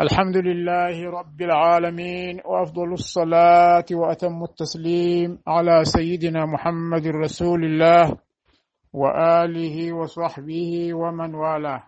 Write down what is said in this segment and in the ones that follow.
الحمد لله رب العالمين وأفضل الصلاة وأتم التسليم على سيدنا محمد رسول الله وآله وصحبه ومن والاه.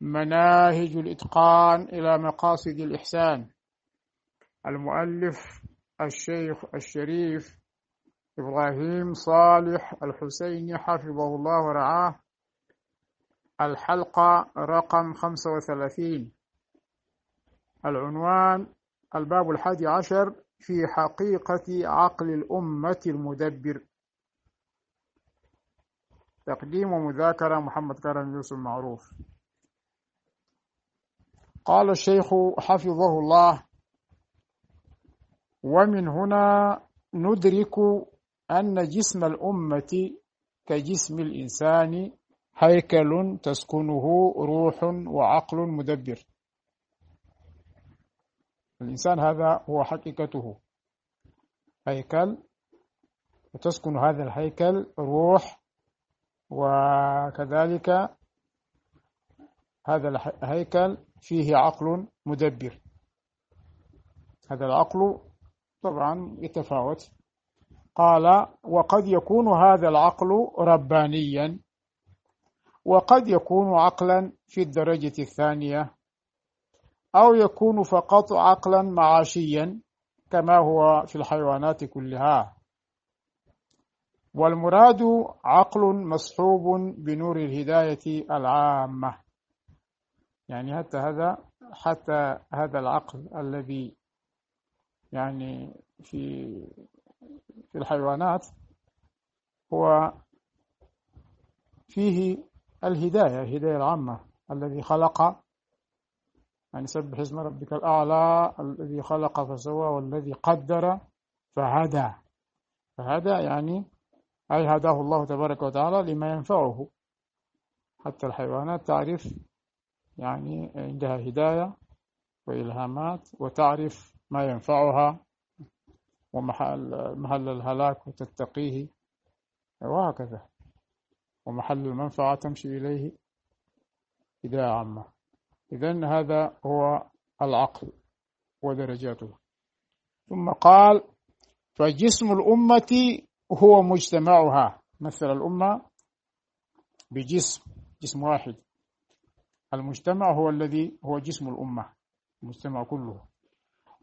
مناهج الإتقان إلى مقاصد الإحسان. المؤلف الشيخ الشريف إبراهيم صالح الحسيني حفظه الله ورعاه. الحلقة رقم خمسة وثلاثين. العنوان الباب الحادي عشر في حقيقة عقل الأمة المدبر. تقديم ومذاكرة محمد كرم يوسف معروف. قال الشيخ حفظه الله ومن هنا ندرك أن جسم الأمة كجسم الإنسان هيكل تسكنه روح وعقل مدبر. الإنسان هذا هو حقيقته. هيكل وتسكن هذا الهيكل روح وكذلك هذا الهيكل فيه عقل مدبر. هذا العقل طبعا يتفاوت. قال وقد يكون هذا العقل ربانيا. وقد يكون عقلا في الدرجة الثانية أو يكون فقط عقلا معاشيا كما هو في الحيوانات كلها. والمراد عقل مصحوب بنور الهداية العامة. يعني حتى هذا حتى هذا العقل الذي يعني في في الحيوانات هو فيه الهداية الهداية العامة الذي خلق يعني سبح اسم ربك الأعلى الذي خلق فسوى والذي قدر فهدى. فهدى يعني أي هداه الله تبارك وتعالى لما ينفعه. حتى الحيوانات تعرف يعني عندها هداية وإلهامات وتعرف ما ينفعها ومحل محل الهلاك وتتقيه وهكذا. ومحل المنفعة تمشي إليه إذا عامة إذن هذا هو العقل ودرجاته. ثم قال فجسم الأمة هو مجتمعها. مثل الأمة بجسم جسم واحد. المجتمع هو الذي هو جسم الأمة المجتمع كله.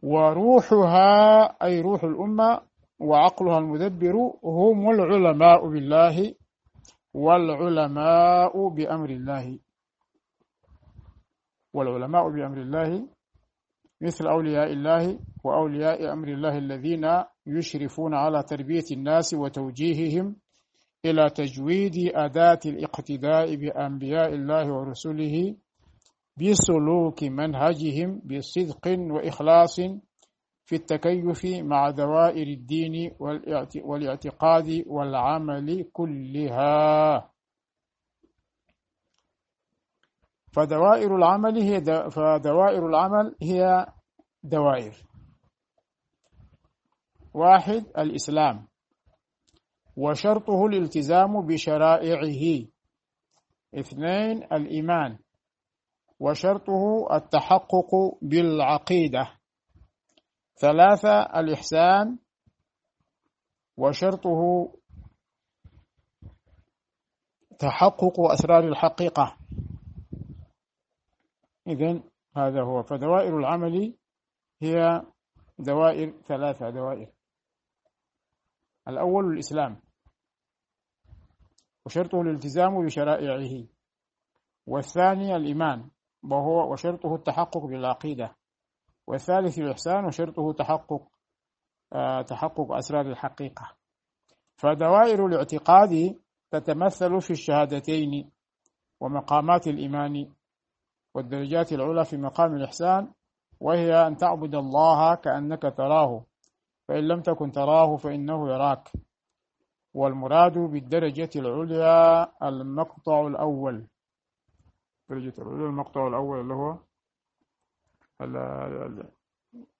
وروحها أي روح الأمة وعقلها المدبر هم العلماء بالله والعلماء بأمر الله. والعلماء بأمر الله مثل أولياء الله وأولياء أمر الله الذين يشرفون على تربية الناس وتوجيههم إلى تجويد أداة الاقتداء بأنبياء الله ورسله بسلوك منهجهم بصدق وإخلاص في التكيف مع دوائر الدين والاعتقاد والعمل كلها. فدوائر العمل هي فدوائر العمل هي دوائر. واحد الإسلام. وشرطه الالتزام بشرائعه. اثنين الإيمان. وشرطه التحقق بالعقيدة. ثلاثة الإحسان وشرطه تحقق أسرار الحقيقة. إذن هذا هو فدوائر العمل هي دوائر ثلاثة دوائر. الأول الإسلام وشرطه الالتزام بشرائعه. والثاني الإيمان وهو وشرطه التحقق بالعقيدة. والثالث الإحسان وشرطه تحقق آه، تحقق أسرار الحقيقة. فدوائر الاعتقاد تتمثل في الشهادتين ومقامات الإيمان والدرجات العلى في مقام الإحسان وهي أن تعبد الله كأنك تراه. فإن لم تكن تراه فإنه يراك. والمراد بالدرجة العليا المقطع الأول. درجة العليا المقطع الأول اللي هو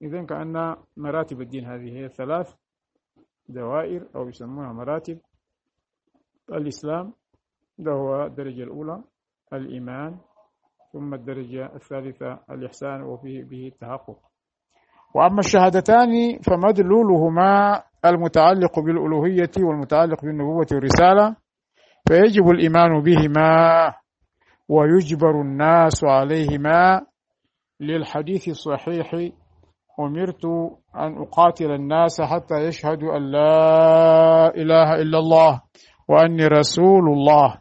إذا كأن مراتب الدين هذه هي ثلاث دوائر أو يسمونها مراتب. الإسلام ده هو الدرجة الأولى. الإيمان ثم الدرجة الثالثة الإحسان وفيه به التحقق. وأما الشهادتان فمدلولهما المتعلق بالألوهية والمتعلق بالنبوة والرسالة فيجب الإيمان بهما ويجبر الناس عليهما للحديث الصحيح أمرت أن أقاتل الناس حتى يشهدوا أن لا إله إلا الله وأني رسول الله.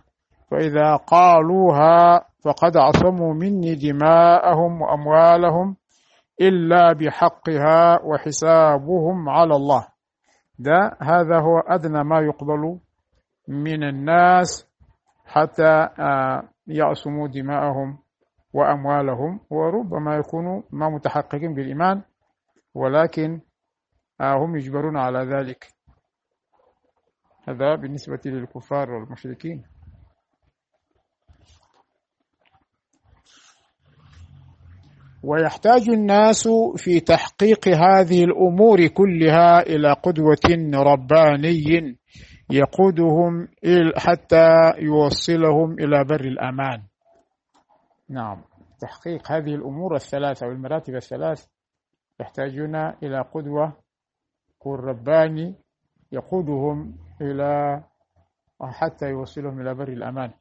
فإذا قالوها فقد عصموا مني دماءهم وأموالهم إلا بحقها وحسابهم على الله. ده هذا هو أدنى ما يقبل من الناس حتى آه، يعصموا دماءهم. وأموالهم وربما يكونوا ما متحققين بالإيمان ولكن آه، هم يجبرون على ذلك. هذا بالنسبة للكفار والمشركين. ويحتاج الناس في تحقيق هذه الأمور كلها إلى قدوة رباني يقودهم حتى يوصلهم إلى بر الأمان. نعم. تحقيق هذه الأمور الثلاثة والمراتب الثلاث يحتاجون إلى قدوة كون رباني يقودهم إلى حتى يوصلهم إلى بر الأمان.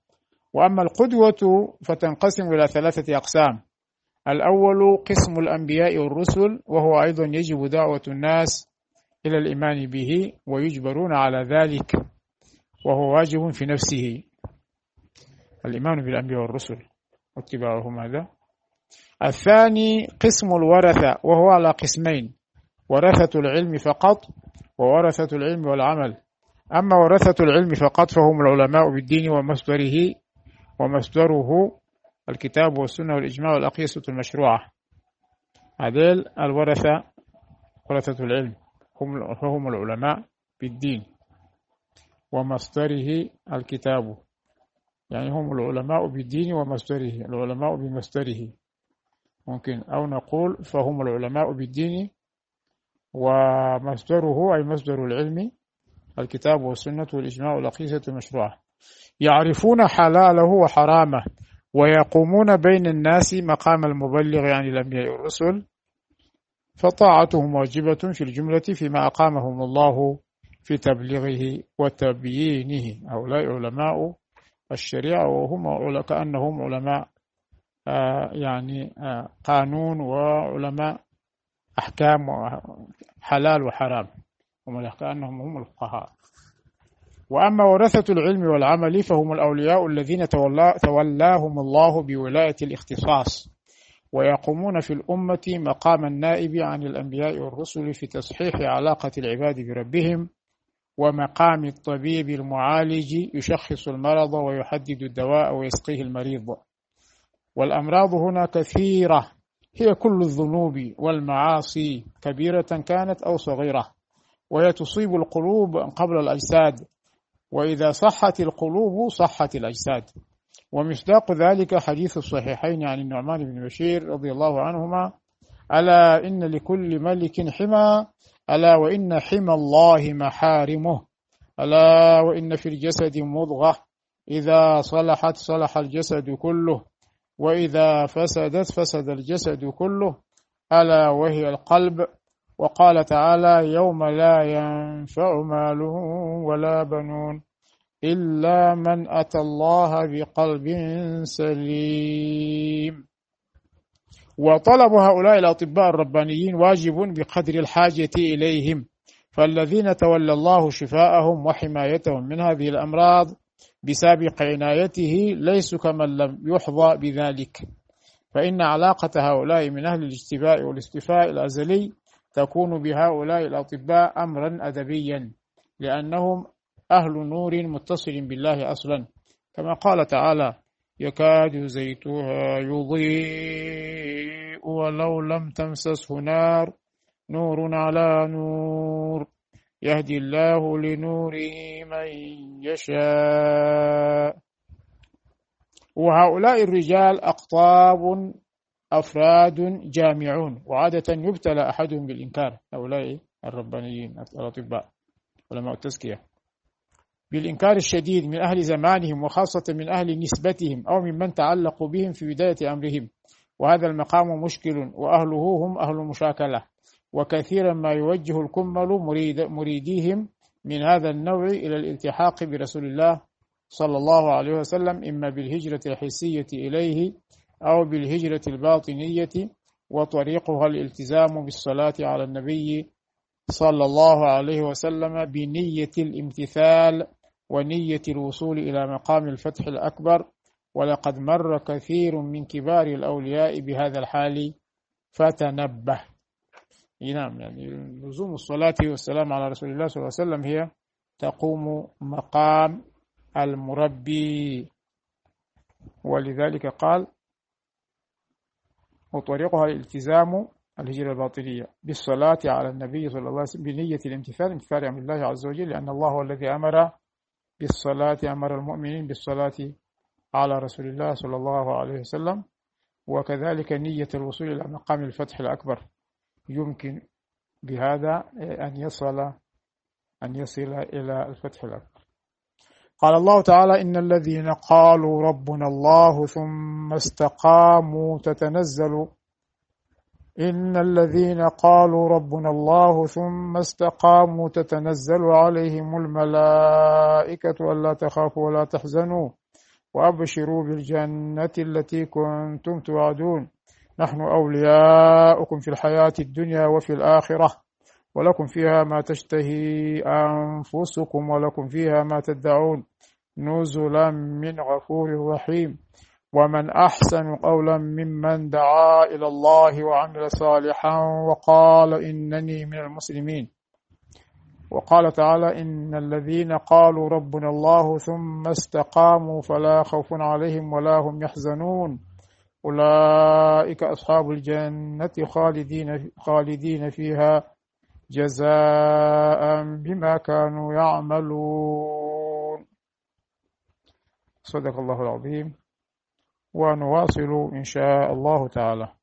وأما القدوة فتنقسم إلى ثلاثة أقسام. الأول قسم الأنبياء والرسل وهو أيضا يجب دعوة الناس إلى الإيمان به ويجبرون على ذلك وهو واجب في نفسه. الإيمان بالأنبياء والرسل. واتباعهم هذا الثاني قسم الورثة وهو على قسمين ورثة العلم فقط وورثة العلم والعمل. أما ورثة العلم فقط فهم العلماء بالدين ومصدره ومصدره الكتاب والسنة والإجماع والأقيسة المشروعة. هذيل الورثة ورثة العلم هم العلماء بالدين ومصدره الكتاب. يعني هم العلماء بالدين ومصدره العلماء بمصدره. ممكن أو نقول فهم العلماء بالدين ومصدره أي مصدر العلم الكتاب والسنة والإجماع والأقيسة المشروعة. يعرفون حلاله وحرامه ويقومون بين الناس مقام المبلغ عن يعني الأنبياء والرسل فطاعتهم واجبة في الجملة فيما أقامهم الله في تبليغه وتبيينه. هؤلاء علماء الشريعة وهم كأنهم علماء آه، يعني آه، قانون وعلماء أحكام حلال وحرام هم كأنهم هم الفقهاء. وأما ورثة العلم والعمل فهم الأولياء الذين تولاهم الله بولاية الاختصاص ويقومون في الأمة مقام النائب عن الأنبياء والرسل في تصحيح علاقة العباد بربهم ومقام الطبيب المعالج يشخص المرض ويحدد الدواء ويسقيه المريض. والأمراض هنا كثيرة هي كل الذنوب والمعاصي كبيرة كانت أو صغيرة وهي تصيب القلوب قبل الأجساد وإذا صحت القلوب صحت الأجساد. ومصداق ذلك حديث الصحيحين عن النعمان بن بشير رضي الله عنهما ألا إن لكل ملك حمى ألا وإن حمى الله محارمه. ألا وإن في الجسد مضغة. إذا صلحت صلح الجسد كله. وإذا فسدت فسد الجسد كله. ألا وهي القلب. وقال تعالى يوم لا ينفع مال ولا بنون إلا من أتى الله بقلب سليم. وطلب هؤلاء الأطباء الربانيين واجب بقدر الحاجة إليهم فالذين تولى الله شفاءهم وحمايتهم من هذه الأمراض بسابق عنايته ليسوا كمن لم يحظى بذلك. فإن علاقة هؤلاء من أهل الاجتباء والاستفاء الأزلي تكون بهؤلاء الأطباء أمرا أدبيا لأنهم أهل نور متصل بالله أصلا. كما قال تعالى يكاد زيتها يضيء ولو لم تمسسه نار. نور على نور. يهدي الله لنوره من يشاء. وهؤلاء الرجال أقطاب أفراد جامعون. وعادة يبتلى أحدهم بالإنكار. هؤلاء الربانيين الأطباء. علماء التزكية. بالإنكار الشديد من أهل زمانهم وخاصة من أهل نسبتهم أو ممن تعلقوا بهم في بداية أمرهم. وهذا المقام مشكل وأهله هم أهل المشاكلة وكثيرا ما يوجه الكمل مريد مريديهم من هذا النوع إلى الالتحاق برسول الله صلى الله عليه وسلم إما بالهجرة الحسية إليه أو بالهجرة الباطنية. وطريقها الالتزام بالصلاة على النبي صلى الله عليه وسلم بنية الامتثال ونية الوصول إلى مقام الفتح الأكبر ولقد مر كثير من كبار الأولياء بهذا الحال. فتنبه. نعم يعني لزوم الصلاة والسلام على رسول الله صلى الله عليه وسلم هي تقوم مقام المربي. ولذلك قال وطريقها الالتزام الهجرة الباطنية بالصلاة على النبي صلى الله عليه وسلم بنية الامتثال امتثال أمر الله عز وجل لأن الله هو الذي أمر بالصلاة أمر المؤمنين بالصلاة على رسول الله صلى الله عليه وسلم وكذلك نية الوصول إلى مقام الفتح الأكبر. يمكن بهذا أن يصل أن يصل إلى الفتح الأكبر. قال الله تعالى إن الذين قالوا ربنا الله ثم استقاموا تتنزل إن الذين قالوا ربنا الله ثم استقاموا تتنزل عليهم الملائكة ألا تخافوا ولا تحزنوا وأبشروا بالجنة التي كنتم توعدون. نحن أولياؤكم في الحياة الدنيا وفي الآخرة ولكم فيها ما تشتهي أنفسكم ولكم فيها ما تدعون. نزلا من غفور رحيم. ومن أحسن قولا ممن دعا إلى الله وعمل صالحا وقال إنني من المسلمين. وقال تعالى إن الذين قالوا ربنا الله ثم استقاموا فلا خوف عليهم ولا هم يحزنون. أولئك أصحاب الجنة خالدين خالدين فيها جزاء بما كانوا يعملون. صدق الله العظيم. ونواصل إن شاء الله تعالى.